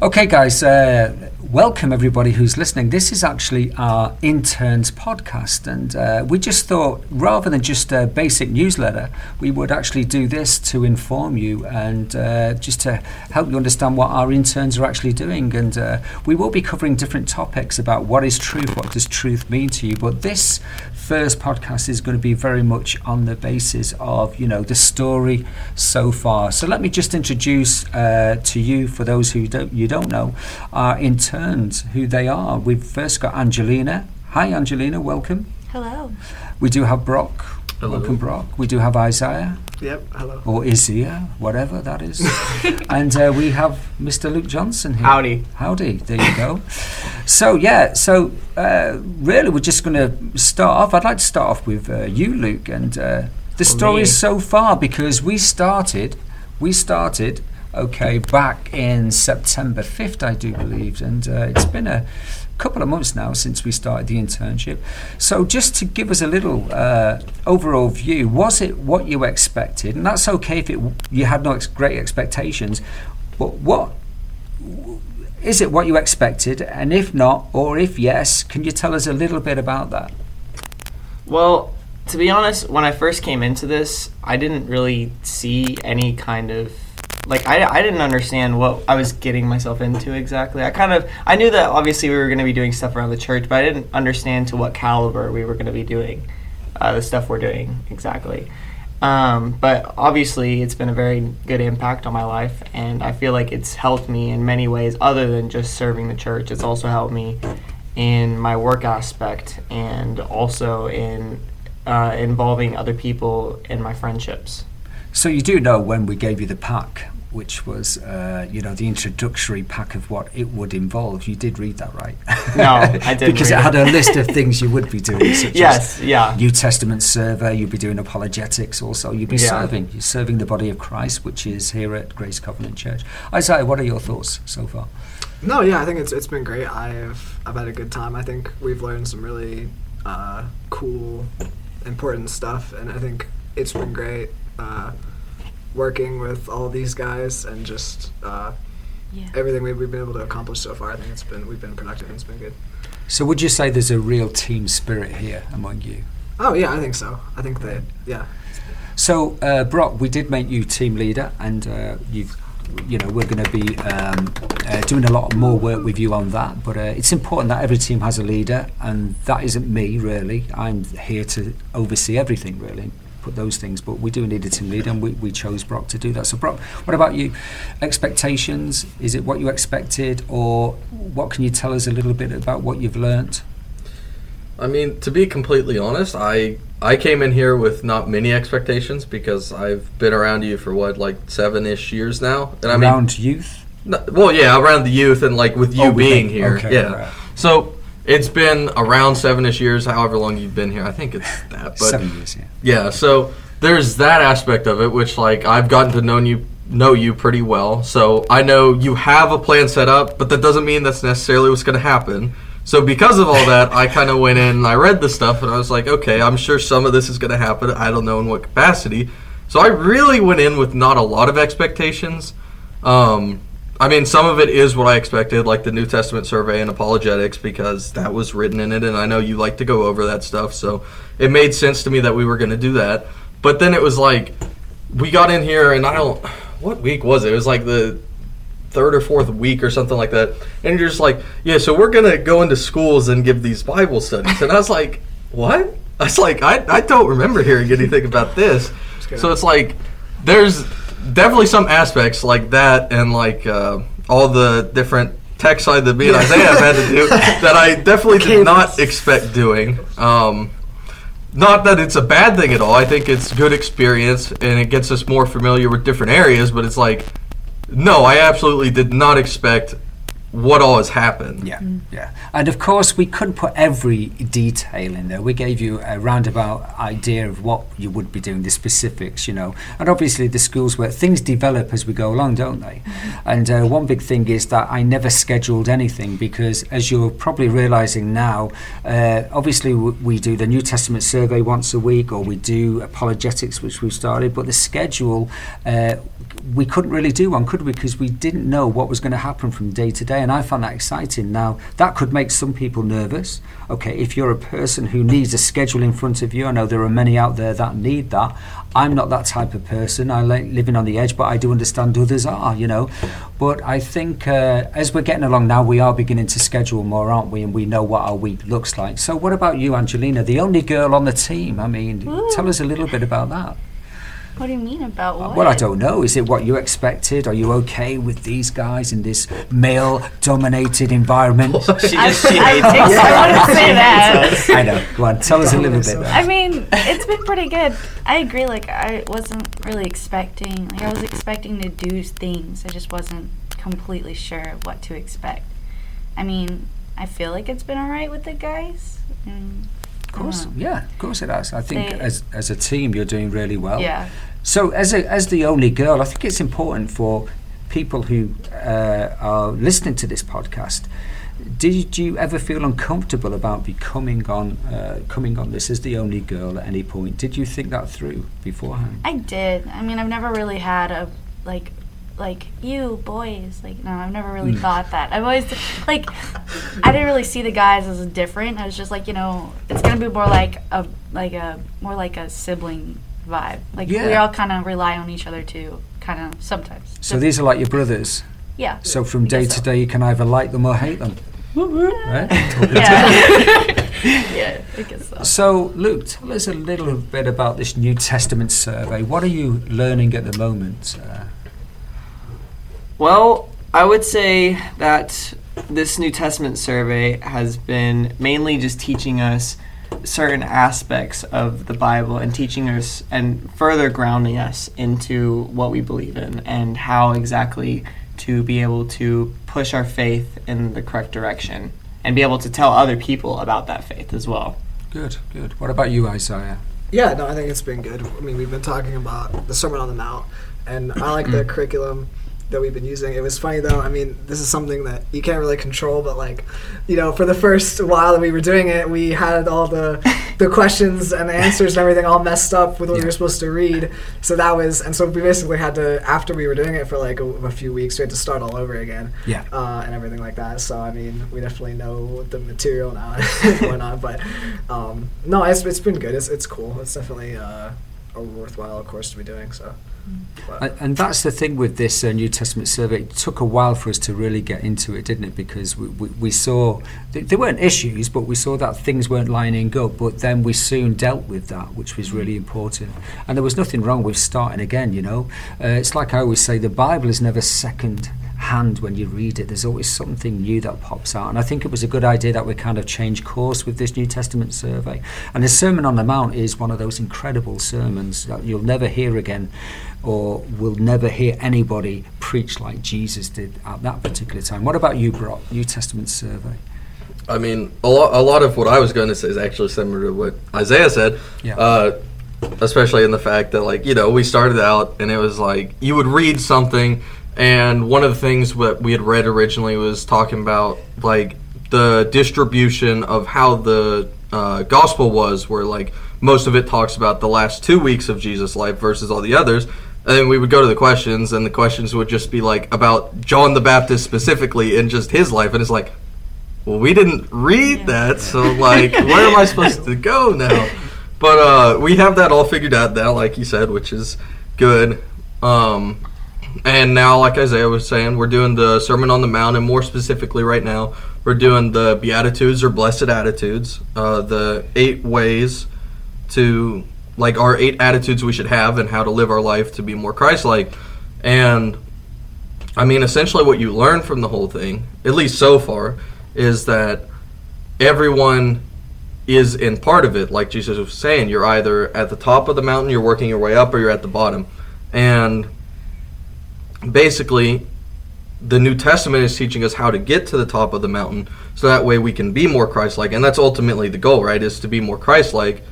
Okay, guys, uh, welcome everybody who's listening. This is actually our interns podcast, and uh, we just thought rather than just a basic newsletter, we would actually do this to inform you and uh, just to help you understand what our interns are actually doing. And uh, we will be covering different topics about what is truth, what does truth mean to you. But this first podcast is going to be very much on the basis of you know the story so far. So let me just introduce uh, to you, for those who don't you don't know, our interns who they are. We've first got Angelina. Hi, Angelina. Welcome. Hello. We do have Brock. Hello. Welcome, Brock. We do have Isaiah Yep. Hello. or Isaiah, whatever that is, and uh, we have Mr. Luke Johnson here. Howdy. Howdy, there you go. so, yeah, so uh, really we're just going to start off. I'd like to start off with uh, you, Luke, and uh, the story me. so far because we started, we started, okay, back in September 5th, I do believe, and uh, it's been a couple of months now since we started the internship. So, just to give us a little uh, overall view, was it what you expected? And that's okay if it, you had no ex- great expectations, but what is it what you expected? And if not, or if yes, can you tell us a little bit about that? Well, to be honest, when I first came into this, I didn't really see any kind of like I, I didn't understand what I was getting myself into exactly. I kind of I knew that obviously we were going to be doing stuff around the church, but I didn't understand to what caliber we were going to be doing uh, the stuff we're doing exactly. Um, but obviously, it's been a very good impact on my life, and I feel like it's helped me in many ways other than just serving the church. It's also helped me in my work aspect and also in uh, involving other people in my friendships. So you do know when we gave you the pack, which was uh, you know the introductory pack of what it would involve. You did read that, right? No, I didn't because read it had it. a list of things you would be doing, such Yes, as yeah. New Testament survey. You'd be doing apologetics. Also, you'd be Yeah. serving. You're serving the body of Christ, which is here at Grace Covenant Church. Isaiah, what are your thoughts so far? No, yeah, I think it's it's been great. I've I've had a good time. I think we've learned some really uh, cool, important stuff, and I think it's been great uh, working with all these guys and just uh, Yeah. everything we've, we've been able to accomplish so far. I think it's been we've been productive and it's been good. So would you say there's a real team spirit here among you? Oh yeah, I think so. I think that yeah. So, uh, Brock, we did make you team leader, and uh, you've, you know, we're going to be um, uh, doing a lot more work with you on that. But uh, it's important that every team has a leader, and that isn't me really. I'm here to oversee everything really, put those things. But we do need a team leader, and we, we chose Brock to do that. So, Brock, what about you? Expectations? Is it what you expected, or what can you tell us a little bit about what you've learnt? I mean, to be completely honest, I I came in here with not many expectations because I've been around you for what like seven ish years now, and I mean, Around youth? no- well, yeah, around the youth and like with oh, you Oh, being here, Okay, yeah. right. So it's been around seven ish years, however long you've been here. I think it's that, but Seven years, yeah. yeah, so there's that aspect of it, which like I've gotten to know you know you pretty well. So I know you have a plan set up, but that doesn't mean that's necessarily what's going to happen. So because of all that, I kind of went in and I read the stuff and I was like, okay, I'm sure some of this is going to happen. I don't know in what capacity. So I really went in with not a lot of expectations. Um, I mean, some of it is what I expected, like the New Testament survey and apologetics, because that was written in it, and I know you like to go over that stuff, so it made sense to me that we were going to do that. But then it was like, we got in here, and I don't, what week was it? It was like the third or fourth week or something like that, and you're just like, yeah, so we're going to go into schools and give these Bible studies, and I was like, what? I was like, I, I don't remember hearing anything about this. So it's like, there's definitely some aspects like that and like uh, all the different tech side that me and Isaiah have had to do that I definitely did not expect doing. Um, not that it's a bad thing at all. I think it's good experience and it gets us more familiar with different areas. But it's like, no, I absolutely did not expect what all has happened. Yeah, yeah. And of course, we couldn't put every detail in there. We gave you a roundabout idea of what you would be doing, the specifics, you know. And obviously, the schools where things develop as we go along, don't they? And uh, one big thing is that I never scheduled anything because, as you're probably realizing now, uh, obviously, w- we do the New Testament survey once a week, or we do apologetics, which we've started, but the schedule. Uh, we couldn't really do one, could we? Because we didn't know what was going to happen from day to day, and I found that exciting. Now that could make some people nervous. Okay, if you're a person who needs a schedule in front of you, I know there are many out there that need that. I'm not that type of person. I like living on the edge, but I do understand others are, you know. But I think uh, as we're getting along now, we are beginning to schedule more, aren't we? And we know what our week looks like. So, what about you, Angelina, the only girl on the team? I mean, tell us a little bit about that. What do you mean about uh, what? Well, I don't know. Is it what you expected? Are you okay with these guys in this male-dominated environment? She I, just she I, hates I, us. I wouldn't say that. I know. Go on, tell us a little bit. I mean, it's been pretty good. I agree. Like, I wasn't really expecting. Like, I was expecting to do things. I just wasn't completely sure what to expect. I mean, I feel like it's been all right with the guys. And, Of course, yeah, of course it has. I think as as a team, you're doing really well. yeah. So, as a, as the only girl, I think it's important for people who uh, are listening to this podcast. Did you ever feel uncomfortable about becoming on uh, coming on this as the only girl at any point? Did you think that through beforehand? I did. I mean, I've never really had a like like you boys like no i've never really Mm. thought that i've always like i didn't really see the guys as different i was just like you know it's gonna be more like a like a more like a sibling vibe like we all kind of rely on each other too kind of sometimes So these are like your brothers. yeah So from I day to so. day, you can either like them or hate them. Right? yeah yeah i guess so So, Luke, tell us a little bit about this New Testament survey. What are you learning at the moment? Uh, Well, I would say that this New Testament survey has been mainly just teaching us certain aspects of the Bible and teaching us and further grounding us into what we believe in and how exactly to be able to push our faith in the correct direction and be able to tell other people about that faith as well. good, good. What about you, Isaiah? Yeah, no, I think it's been good. I mean, we've been talking about the Sermon on the Mount, and I like the mm. curriculum that we've been using. It was funny though. I mean, this is something that you can't really control, but like, you know, for the first while that we were doing it, we had all the the questions and the answers and everything all messed up with what we were supposed to read. So that was, and so we basically had to after we were doing it for like a, a few weeks, we had to start all over again Yeah. uh, and everything like that. So I mean, we definitely know the material now and whatnot. But um, no, it's, it's been good. It's, it's cool. It's definitely uh, worthwhile course to be doing. So, but, And, and that's the thing with this uh, New Testament survey. It took a while for us to really get into it, didn't it? Because we, we, we saw th- there weren't issues, but we saw that things weren't lining up. But then we soon dealt with that, which was really important. And there was nothing wrong with starting again. You know, uh, it's like I always say: the Bible is never second hand when you read it. There's always something new that pops out. And I think it was a good idea that we kind of changed course with this New Testament survey. And the Sermon on the Mount is one of those incredible sermons that you'll never hear again or will never hear anybody preach like Jesus did at that particular time. What about you, Brock? New Testament survey. I mean, a lot, a lot of what I was going to say is actually similar to what Isaiah said. Yeah. Uh, especially in the fact that, like, you know, we started out and it was like you would read something, and one of the things that we had read originally was talking about, like, the distribution of how the uh, gospel was, where, like, most of it talks about the last two weeks of Jesus' life versus all the others. And then we would go to the questions, and the questions would just be like about John the Baptist specifically and just his life. And it's like, well, we didn't read Yeah. that, so like, where am I supposed to go now? But uh, we have that all figured out now, like you said, which is good. Um, and now, like Isaiah was saying, we're doing the Sermon on the Mount, and more specifically, right now, we're doing the Beatitudes or Blessed Attitudes, uh, the eight ways to, like, our eight attitudes we should have and how to live our life to be more Christ-like. And I mean, essentially, what you learn from the whole thing, at least so far, is that everyone is in part of it. Like Jesus was saying, you're either at the top of the mountain, you're working your way up, or you're at the bottom. And basically, the New Testament is teaching us how to get to the top of the mountain so that way we can be more Christ like. And that's ultimately the goal, right? Is to be more Christ like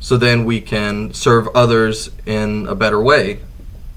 so then we can serve others in a better way.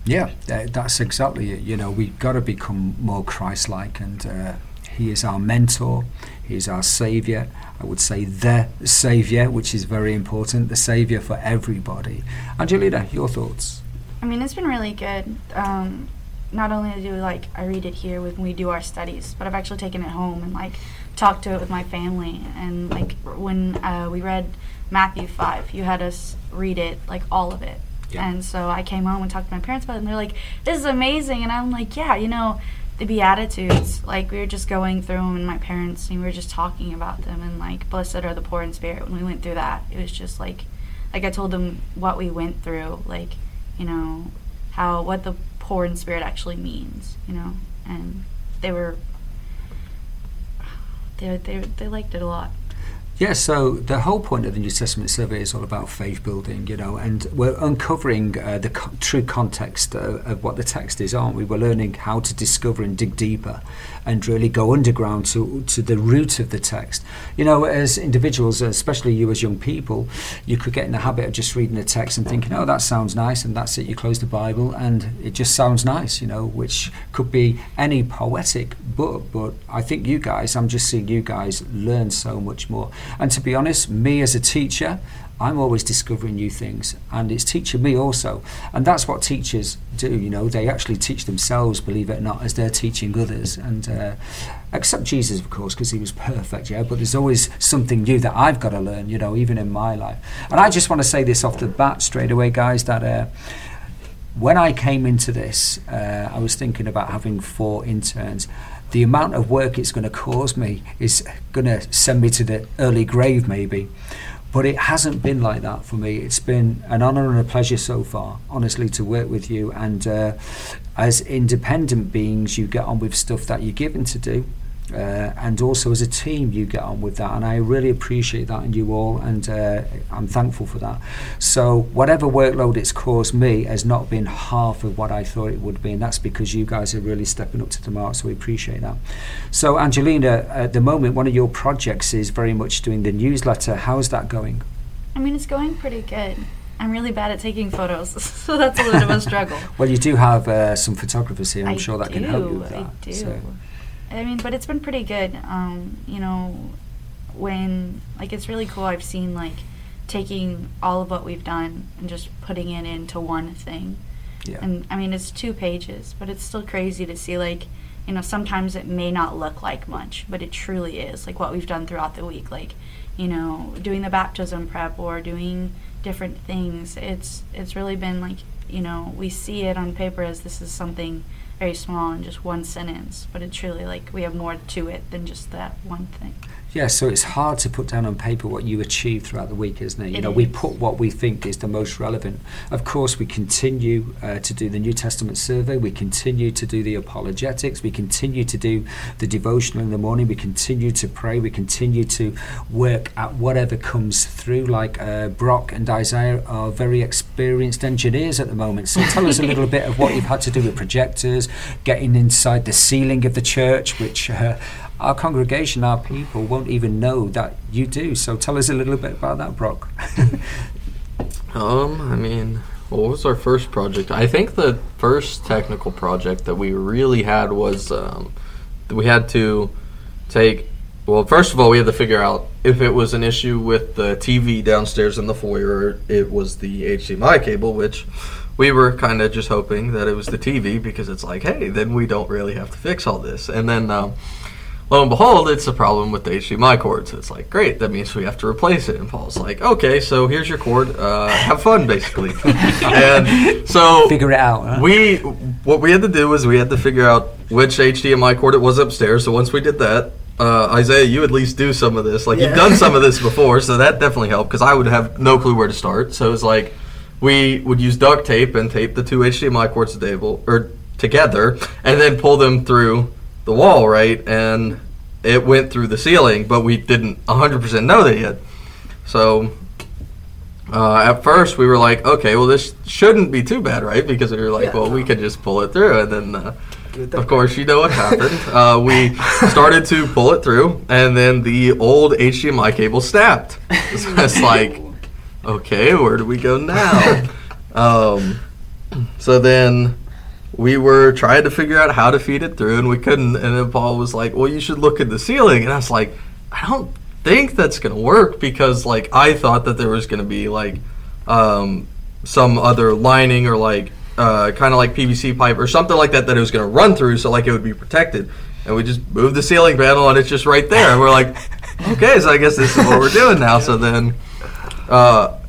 Yeah, that's exactly it. You know, we've got to become more Christ-like, and uh, He is our mentor. He is our Savior. I would say the Savior, which is very important. The Savior for everybody. Angelina, your thoughts? I mean, it's been really good. Um, not only do like I read it here when we do our studies, but I've actually taken it home and like talked to it with my family. And like when uh, we read Matthew five, you had us read it like all of it. Yeah. And so I came home and talked to my parents about it, and they're like, "This is amazing." And I'm like, "Yeah, you know." The Beatitudes, like we were just going through them, and my parents, and we were just talking about them, and like, blessed are the poor in spirit. When we went through that, it was just like, like I told them what we went through, like, you know, how what the poor in spirit actually means, you know, and they were they they they liked it a lot. Yeah, so the whole point of the New Testament survey is all about faith building, you know, and we're uncovering uh, the co- true context uh, of what the text is, aren't we? We're learning how to discover and dig deeper and really go underground to, to the root of the text. You know, as individuals, especially you as young people, you could get in the habit of just reading the text and thinking, oh, that sounds nice, and that's it. You close the Bible and it just sounds nice, you know, which could be any poetic book, but I think you guys, I'm just seeing you guys learn so much more. And to be honest, me as a teacher, I'm always discovering new things, and it's teaching me also. And that's what teachers do, you know, they actually teach themselves, believe it or not, as they're teaching others. And uh, except Jesus, of course, because he was perfect, yeah, but there's always something new that I've got to learn, you know, even in my life. And I just want to say this off the bat straight away, guys, that. Uh, when I came into this, uh, I was thinking about having four interns. The amount of work it's going to cause me is going to send me to the early grave, maybe. But it hasn't been like that for me. It's been an honour and a pleasure so far, honestly, to work with you. And uh, as independent beings, you get on with stuff that you're given to do. Uh, and also as a team, you get on with that, and I really appreciate that in you all, and uh, I'm thankful for that. So, whatever workload it's caused me has not been half of what I thought it would be, and that's because you guys are really stepping up to the mark, so we appreciate that. So, Angelina, at the moment, one of your projects is very much doing the newsletter. How's that going? I mean, it's going pretty good. I'm really bad at taking photos, so that's a little bit of a struggle. Well, you do have uh, some photographers here. I'm I sure that do, can help you with that. I do. So- I mean, but it's been pretty good. Um, you know, when like it's really cool. I've seen like taking all of what we've done and just putting it into one thing. yeah. And I mean, it's two pages, but it's still crazy to see like, you know, sometimes it may not look like much, but it truly is. Like what we've done throughout the week, like, you know, doing the baptism prep or doing different things. It's it's really been like, you know, we see it on paper as this is something very small in just one sentence, but it's really like we have more to it than just that one thing. Yeah, so it's hard to put down on paper what you achieve throughout the week, isn't it? You It know, we put what we think is the most relevant. Of course, we continue uh, to do the New Testament survey. We continue to do the apologetics. We continue to do the devotional in the morning. We continue to pray. We continue to work at whatever comes through. Like uh, Brock and Isaiah are very experienced engineers at the moment. So tell us a little bit of what you've had to do with projectors, getting inside the ceiling of the church, which. Uh, our congregation, our people won't even know that you do. So tell us a little bit about that, Brock. Um, I mean, what was our first project? I think the first technical project that we really had was um, we had to take. Well, first of all, we had to figure out if it was an issue with the TV downstairs in the foyer. Or it was the HDMI cable, which we were kind of just hoping that it was the TV because it's like, hey, then we don't really have to fix all this. And then um, lo and behold, it's a problem with the HDMI cord. So it's like, great, that means we have to replace it. And Paul's like, okay, so here's your cord. Uh, have fun, basically. and so Figure it out. Huh? we, what we had to do was we had to figure out which HDMI cord it was upstairs. So once we did that, uh, Isaiah, you at least do some of this. Like you've done some of this before, so that definitely helped because I would have no clue where to start. So it was like we would use duct tape and tape the two HDMI cords to table or together, and then pull them through the wall, right? And it went through the ceiling, but we didn't 100% know that yet. So uh, at first we were like, okay, well this shouldn't be too bad, right? Because we were like, Yeah. well, we could just pull it through, and then. Uh, of course, you know what happened. Uh, we started to pull it through, and then the old HDMI cable snapped. So it's like, okay, where do we go now? Um, so then we were trying to figure out how to feed it through, and we couldn't. And then Paul was like, "Well, you should look at the ceiling," and I was like, "I don't think that's gonna work because like I thought that there was gonna be like um, some other lining or like uh, kind of like PVC pipe or something like that that it was going to run through, so like it would be protected. And we just moved the ceiling panel, and it's just right there. And we're like, okay, so I guess this is what we're doing now. So then uh,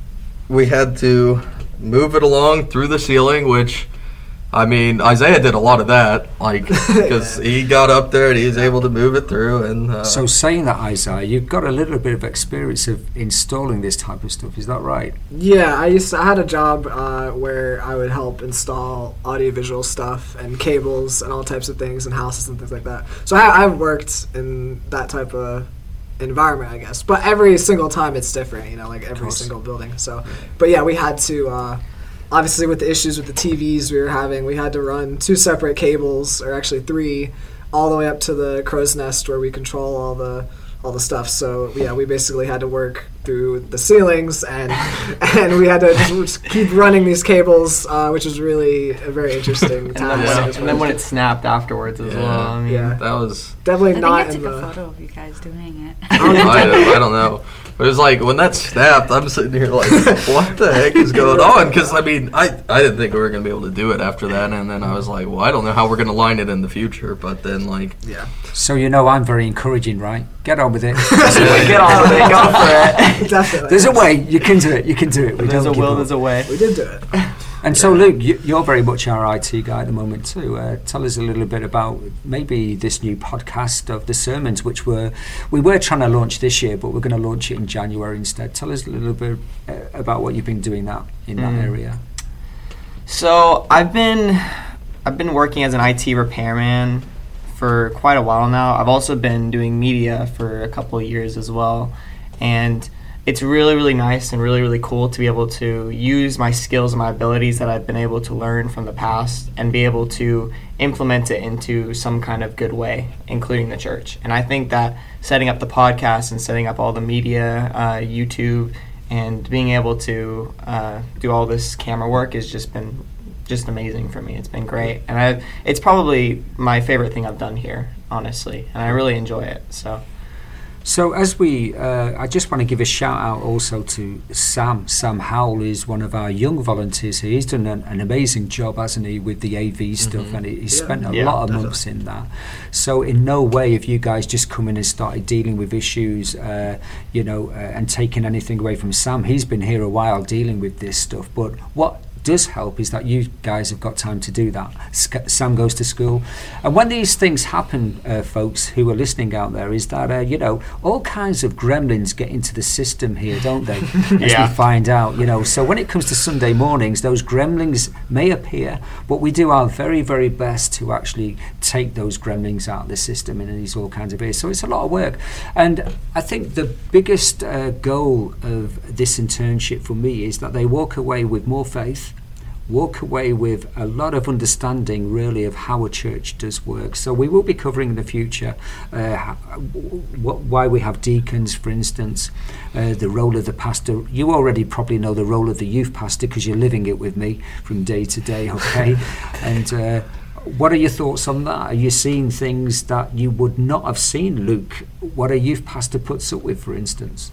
we had to move it along through the ceiling, which. I mean, Isaiah did a lot of that, like because he got up there and he was able to move it through. And uh, So saying that, Isaiah, you've got a little bit of experience of installing this type of stuff. Is that right? Yeah, I used to, I had a job uh, where I would help install audiovisual stuff and cables and all types of things in houses and things like that. So I, I've worked in that type of environment, I guess. But every single time it's different, you know, like every single building. So, but yeah, we had to. Uh, obviously, with the issues with the TVs we were having, we had to run two separate cables, or actually three, all the way up to the crow's nest where we control all the all the stuff. So yeah, we basically had to work through the ceilings and and we had to just keep running these cables, uh, which was really a very interesting And task. then, Yeah. when it, and then when it snapped afterwards as Yeah. well. I mean, Yeah. that was Definitely I think not I in took the. a photo of you guys doing it. I, don't, I don't know. But it was like when that snapped, I'm sitting here like, what the heck is going on? Because I mean, I, I didn't think we were gonna be able to do it after that, and then I was like, well, I don't know how we're gonna line it in the future. But then like, Yeah. So you know I'm very encouraging, right? Get on with it. Get on with it, go for it. Definitely. There's a way. You can do it. You can do it. We There's a will, up. there's a way. We did do it. And so, Luke, you, you're very much our IT guy at the moment too. Uh, tell us a little bit about maybe this new podcast of the sermons, which were we were trying to launch this year, but we're going to launch it in January instead. Tell us a little bit uh, about what you've been doing that in that Mm. area. So I've been I've been working as an IT repairman for quite a while now. I've also been doing media for a couple of years as well, and it's really really nice and really really cool to be able to use my skills and my abilities that I've been able to learn from the past and be able to implement it into some kind of good way, including the church. And I think that setting up the podcast and setting up all the media, uh, YouTube, and being able to uh, do all this camera work has just been just amazing for me. It's been great, and I it's probably my favorite thing I've done here, honestly, and I really enjoy it. So. So, as we, uh, I just want to give a shout out also to Sam. Sam Howell is one of our young volunteers here. He's done an, an amazing job, hasn't he, with the AV stuff, Mhm. and he, he's Yeah. spent a Yeah, lot of definitely. months in that. So, in no way have you guys just come in and started dealing with issues, uh, you know, uh, and taking anything away from Sam. He's been here a while dealing with this stuff, but what does help is that you guys have got time to do that. Sc- Sam goes to school, and when these things happen, uh, folks who are listening out there, is that uh, you know all kinds of gremlins get into the system here, don't they? As Yeah. we find out, you know. So when it comes to Sunday mornings, those gremlins may appear, but we do our very, very best to actually take those gremlins out of the system in these all kinds of ways. So it's a lot of work, and I think the biggest uh, goal of this internship for me is that they walk away with more faith walk away with a lot of understanding really of how a church does work. So we will be covering in the future uh, ho- wh- why we have deacons, for instance, uh, the role of the pastor. You already probably know the role of the youth pastor because you're living it with me from day to day, okay? and uh, what are your thoughts on that? Are you seeing things that you would not have seen, Luke? What a youth pastor puts up with, for instance?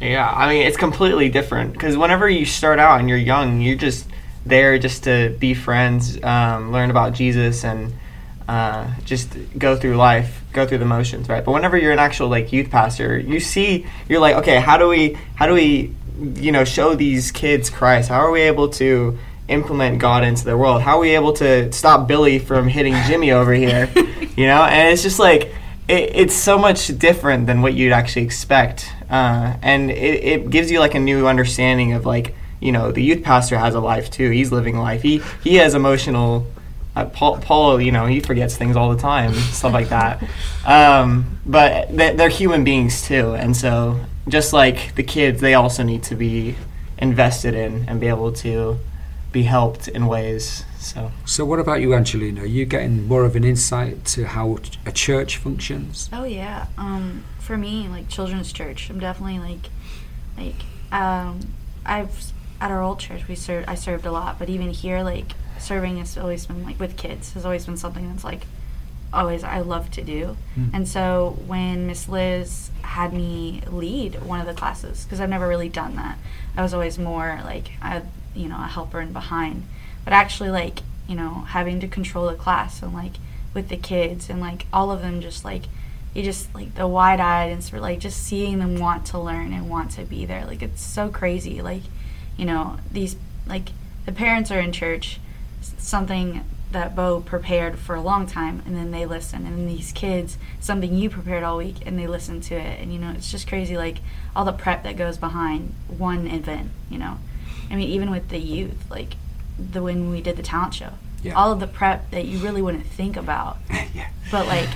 Yeah, I mean it's completely different because whenever you start out and you're young, you're just there just to be friends, um, learn about Jesus, and uh, just go through life, go through the motions, right? But whenever you're an actual like youth pastor, you see, you're like, okay, how do we, how do we, you know, show these kids Christ? How are we able to implement God into the world? How are we able to stop Billy from hitting Jimmy over here? You know, and it's just like it, it's so much different than what you'd actually expect, uh, and it, it gives you like a new understanding of like you know the youth pastor has a life too. He's living life. He he has emotional. Uh, Paul, Paul, you know, he forgets things all the time, stuff like that. Um, but they- they're human beings too, and so just like the kids, they also need to be invested in and be able to be helped in ways. So. So, what about you, Angelina? Are you getting more of an insight to how a church functions? Oh yeah. Um, for me, like children's church, I'm definitely like, like, um, I've at our old church we served. I served a lot, but even here, like serving has always been like with kids has always been something that's like always I love to do. Mm. And so when Miss Liz had me lead one of the classes, because I've never really done that, I was always more like I, you know, a helper and behind. but actually like you know having to control the class and like with the kids and like all of them just like you just like the wide eyed and sort of, like just seeing them want to learn and want to be there like it's so crazy like you know these like the parents are in church something that Bo prepared for a long time and then they listen and then these kids something you prepared all week and they listen to it and you know it's just crazy like all the prep that goes behind one event you know I mean even with the youth like the when we did the talent show Yeah. all of the prep that you really wouldn't think about yeah. but like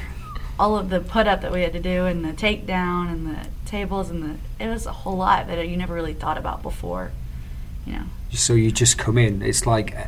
all of the put up that we had to do and the takedown and the tables and the it was a whole lot that you never really thought about before you know So you just come in. It's like uh,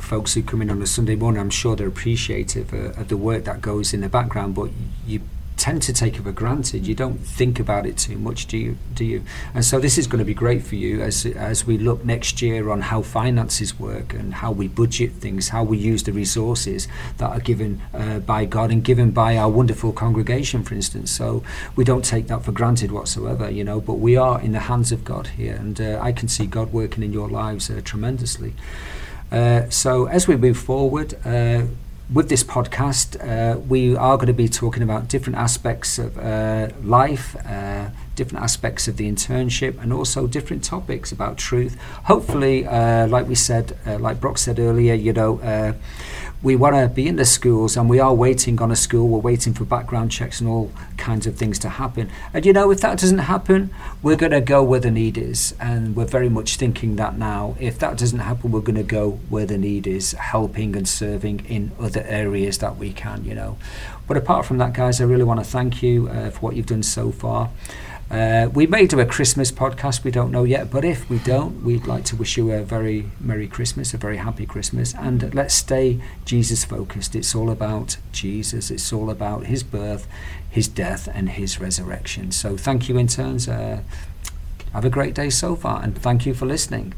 folks who come in on a Sunday morning. I'm sure they're appreciative uh, of the work that goes in the background, but you tend to take it for granted. You don't think about it too much, do you? Do you? And so this is going to be great for you as as we look next year on how finances work and how we budget things, how we use the resources that are given uh, by God and given by our wonderful congregation, for instance. So we don't take that for granted whatsoever, you know. But we are in the hands of God here, and uh, I can see God working in your lives uh, tremendously. Uh, so as we move forward. With this podcast, uh, we are going to be talking about different aspects of uh, life, uh, different aspects of the internship, and also different topics about truth. Hopefully, uh, like we said, uh, like Brock said earlier, you know, uh, we want to be in the schools and we are waiting on a school. We're waiting for background checks and all kinds of things to happen. And you know, if that doesn't happen, we're going to go where the need is. And we're very much thinking that now. If that doesn't happen, we're going to go where the need is, helping and serving in other areas that we can, you know. But apart from that, guys, I really want to thank you uh, for what you've done so far. Uh, we may do a Christmas podcast, we don't know yet, but if we don't, we'd like to wish you a very Merry Christmas, a very happy Christmas, and let's stay Jesus focused. It's all about Jesus, it's all about His birth, His death, and His resurrection. So thank you, interns. Uh, have a great day so far, and thank you for listening.